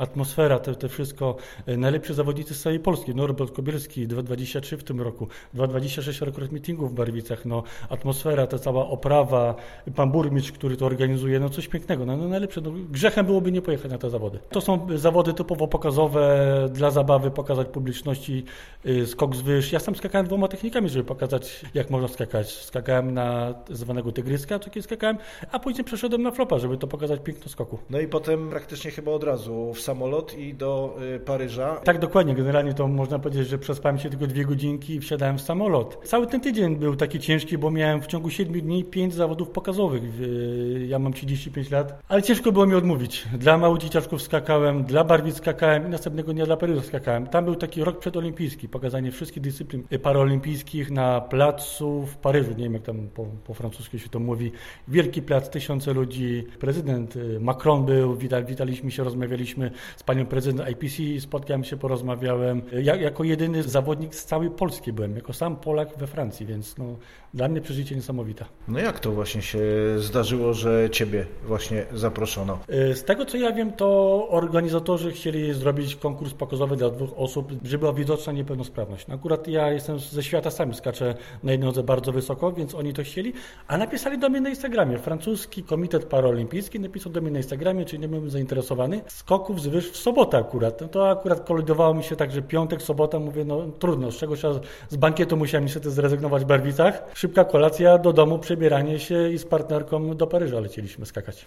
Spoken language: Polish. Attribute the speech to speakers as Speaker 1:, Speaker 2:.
Speaker 1: atmosfera, to, to wszystko. E, najlepsi zawodnicy z całej Polski. Norbert Kobielski, 2,23 w tym roku, 2,26 rekord meetingów w Barwicach. No, atmosfera, ta cała oprawa, pan burmistrz, który to organizuje, no coś pięknego. No, no najlepsze. No, grzechem byłoby nie pojechać na te zawody. To są zawody typowo pokazowe, dla zabawy, pokazać publiczności y, skok z wyż. Ja sam skakałem dwoma technikami, żeby pokazać, jak można skakać. Skakałem na zwanego tygryska, co skakałem, a później przeszedłem na flopa, żeby to pokazać piękno skoku.
Speaker 2: No i potem praktycznie chyba od razu w samolot i do y, Paryża.
Speaker 1: Tak, dokładnie. Generalnie to można powiedzieć, że przespałem się tylko dwie godzinki i wsiadałem w samolot. Cały ten tydzień był taki ciężki, bo miałem w ciągu siedmiu dni pięć zawodów pokazowych. Ja mam 35 lat, ale ciężko było mi odmówić. Dla małych dzieciaczków skakałem, dla barwic skakałem i następnego dnia dla Paryża skakałem. Tam był taki rok przedolimpijski, pokazanie wszystkich dyscyplin paraolimpijskich na placu w Paryżu. Nie wiem, jak tam po, po francusku się to mówi. Wielki plac, tysiące ludzi. Prezydent y, Macron był, witaliśmy się, rozmawialiśmy z panią prezydent IPC, spotkałem się, porozmawiałem. Ja, jako jedyny zawodnik z całej Polski byłem, jako sam Polak we Francji, więc no, dla mnie przeżycie niesamowite.
Speaker 2: No jak to właśnie się zdarzyło, że Ciebie właśnie zaproszono?
Speaker 1: Y, z tego co ja wiem, to organizatorzy chcieli zrobić konkurs pokazowy dla dwóch osób, żeby była widoczna niepełnosprawność. No akurat ja jestem ze świata, sam skaczę na jednej nodze bardzo wysoko, więc oni to chcieli, a napisali do mnie na Instagramie. Francuski Komitet Paraolimpijski napisał do mnie na Instagramie, czy nie byłem zainteresowany. Skoków z wyż w sobotę akurat. No to akurat kolidowało mi się tak, że piątek, sobota, mówię, no trudno, z czegoś z bankietu musiałem niestety zrezygnować w Barwicach. Szybka kolacja, do domu, przebieranie się i z partnerką do Paryża lecieliśmy skakać.